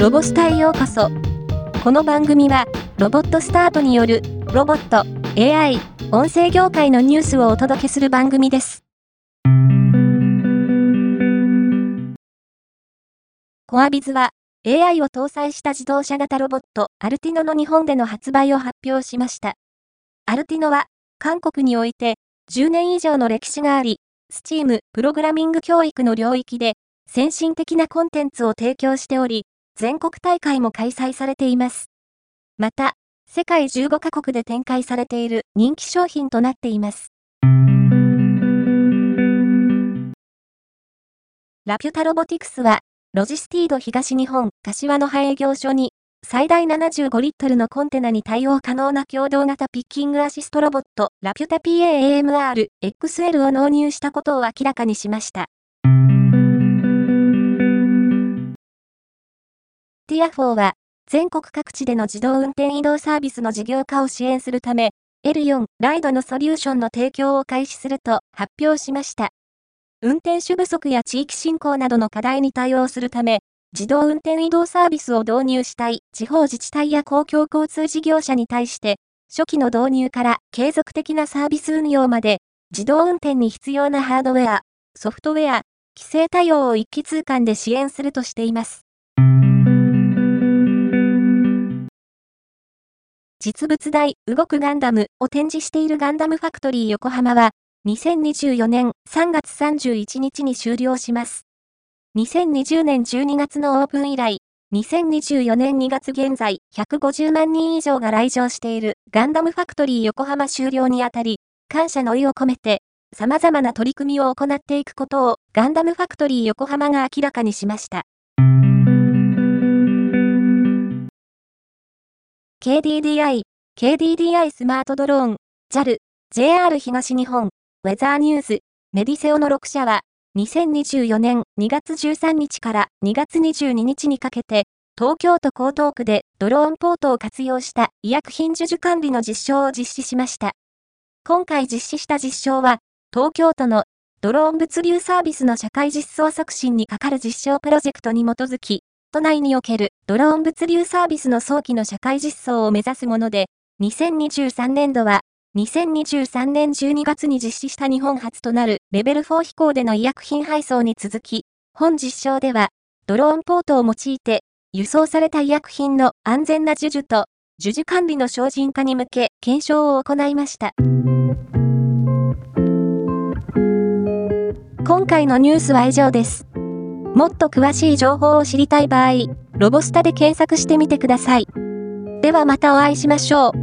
ロボスタへようこそ。この番組は、ロボットスタートによる、ロボット、AI、音声業界のニュースをお届けする番組です。コアビズは、AI を搭載した自動車型ロボット、アルティノの日本での発売を発表しました。アルティノは、韓国において、10年以上の歴史があり、スチーム、プログラミング教育の領域で、先進的なコンテンツを提供しており、全国大会も開催されています。また、世界15カ国で展開されている人気商品となっています。ラピュタロボティクスは、ロジスティード東日本柏の葉営業所に、最大75リットルのコンテナに対応可能な共同型ピッキングアシストロボット、ラピュタ PAAMR XL を納入したことを明らかにしました。ティアフォーは、全国各地での自動運転移動サービスの事業化を支援するため、L4 ライドのソリューションの提供を開始すると発表しました。運転手不足や地域振興などの課題に対応するため、自動運転移動サービスを導入したい地方自治体や公共交通事業者に対して、初期の導入から継続的なサービス運用まで、自動運転に必要なハードウェア、ソフトウェア、規制対応を一気通貫で支援するとしています。実物大動くガンダムを展示しているガンダムファクトリー横浜は、2024年3月31日に終了します。2020年12月のオープン以来、2024年2月現在150万人以上が来場しているガンダムファクトリー横浜終了にあたり、感謝の意を込めて、様々な取り組みを行っていくことをガンダムファクトリー横浜が明らかにしました。KDDI、KDDI スマートドローン、JAL、JR 東日本、ウェザーニューズ、メディセオの6社は、2024年2月13日から2月22日にかけて、東京都江東区でドローンポートを活用した医薬品授受管理の実証を実施しました。今回実施した実証は、東京都のドローン物流サービスの社会実装促進にかかる実証プロジェクトに基づき、都内におけるドローン物流サービスの早期の社会実装を目指すもので、2023年度は、2023年12月に実施した日本初となるレベル4飛行での医薬品配送に続き、本実証では、ドローンポートを用いて、輸送された医薬品の安全な授受と、授受管理の精進化に向け、検証を行いました。今回のニュースは以上です。もっと詳しい情報を知りたい場合、ロボスタで検索してみてください。ではまたお会いしましょう。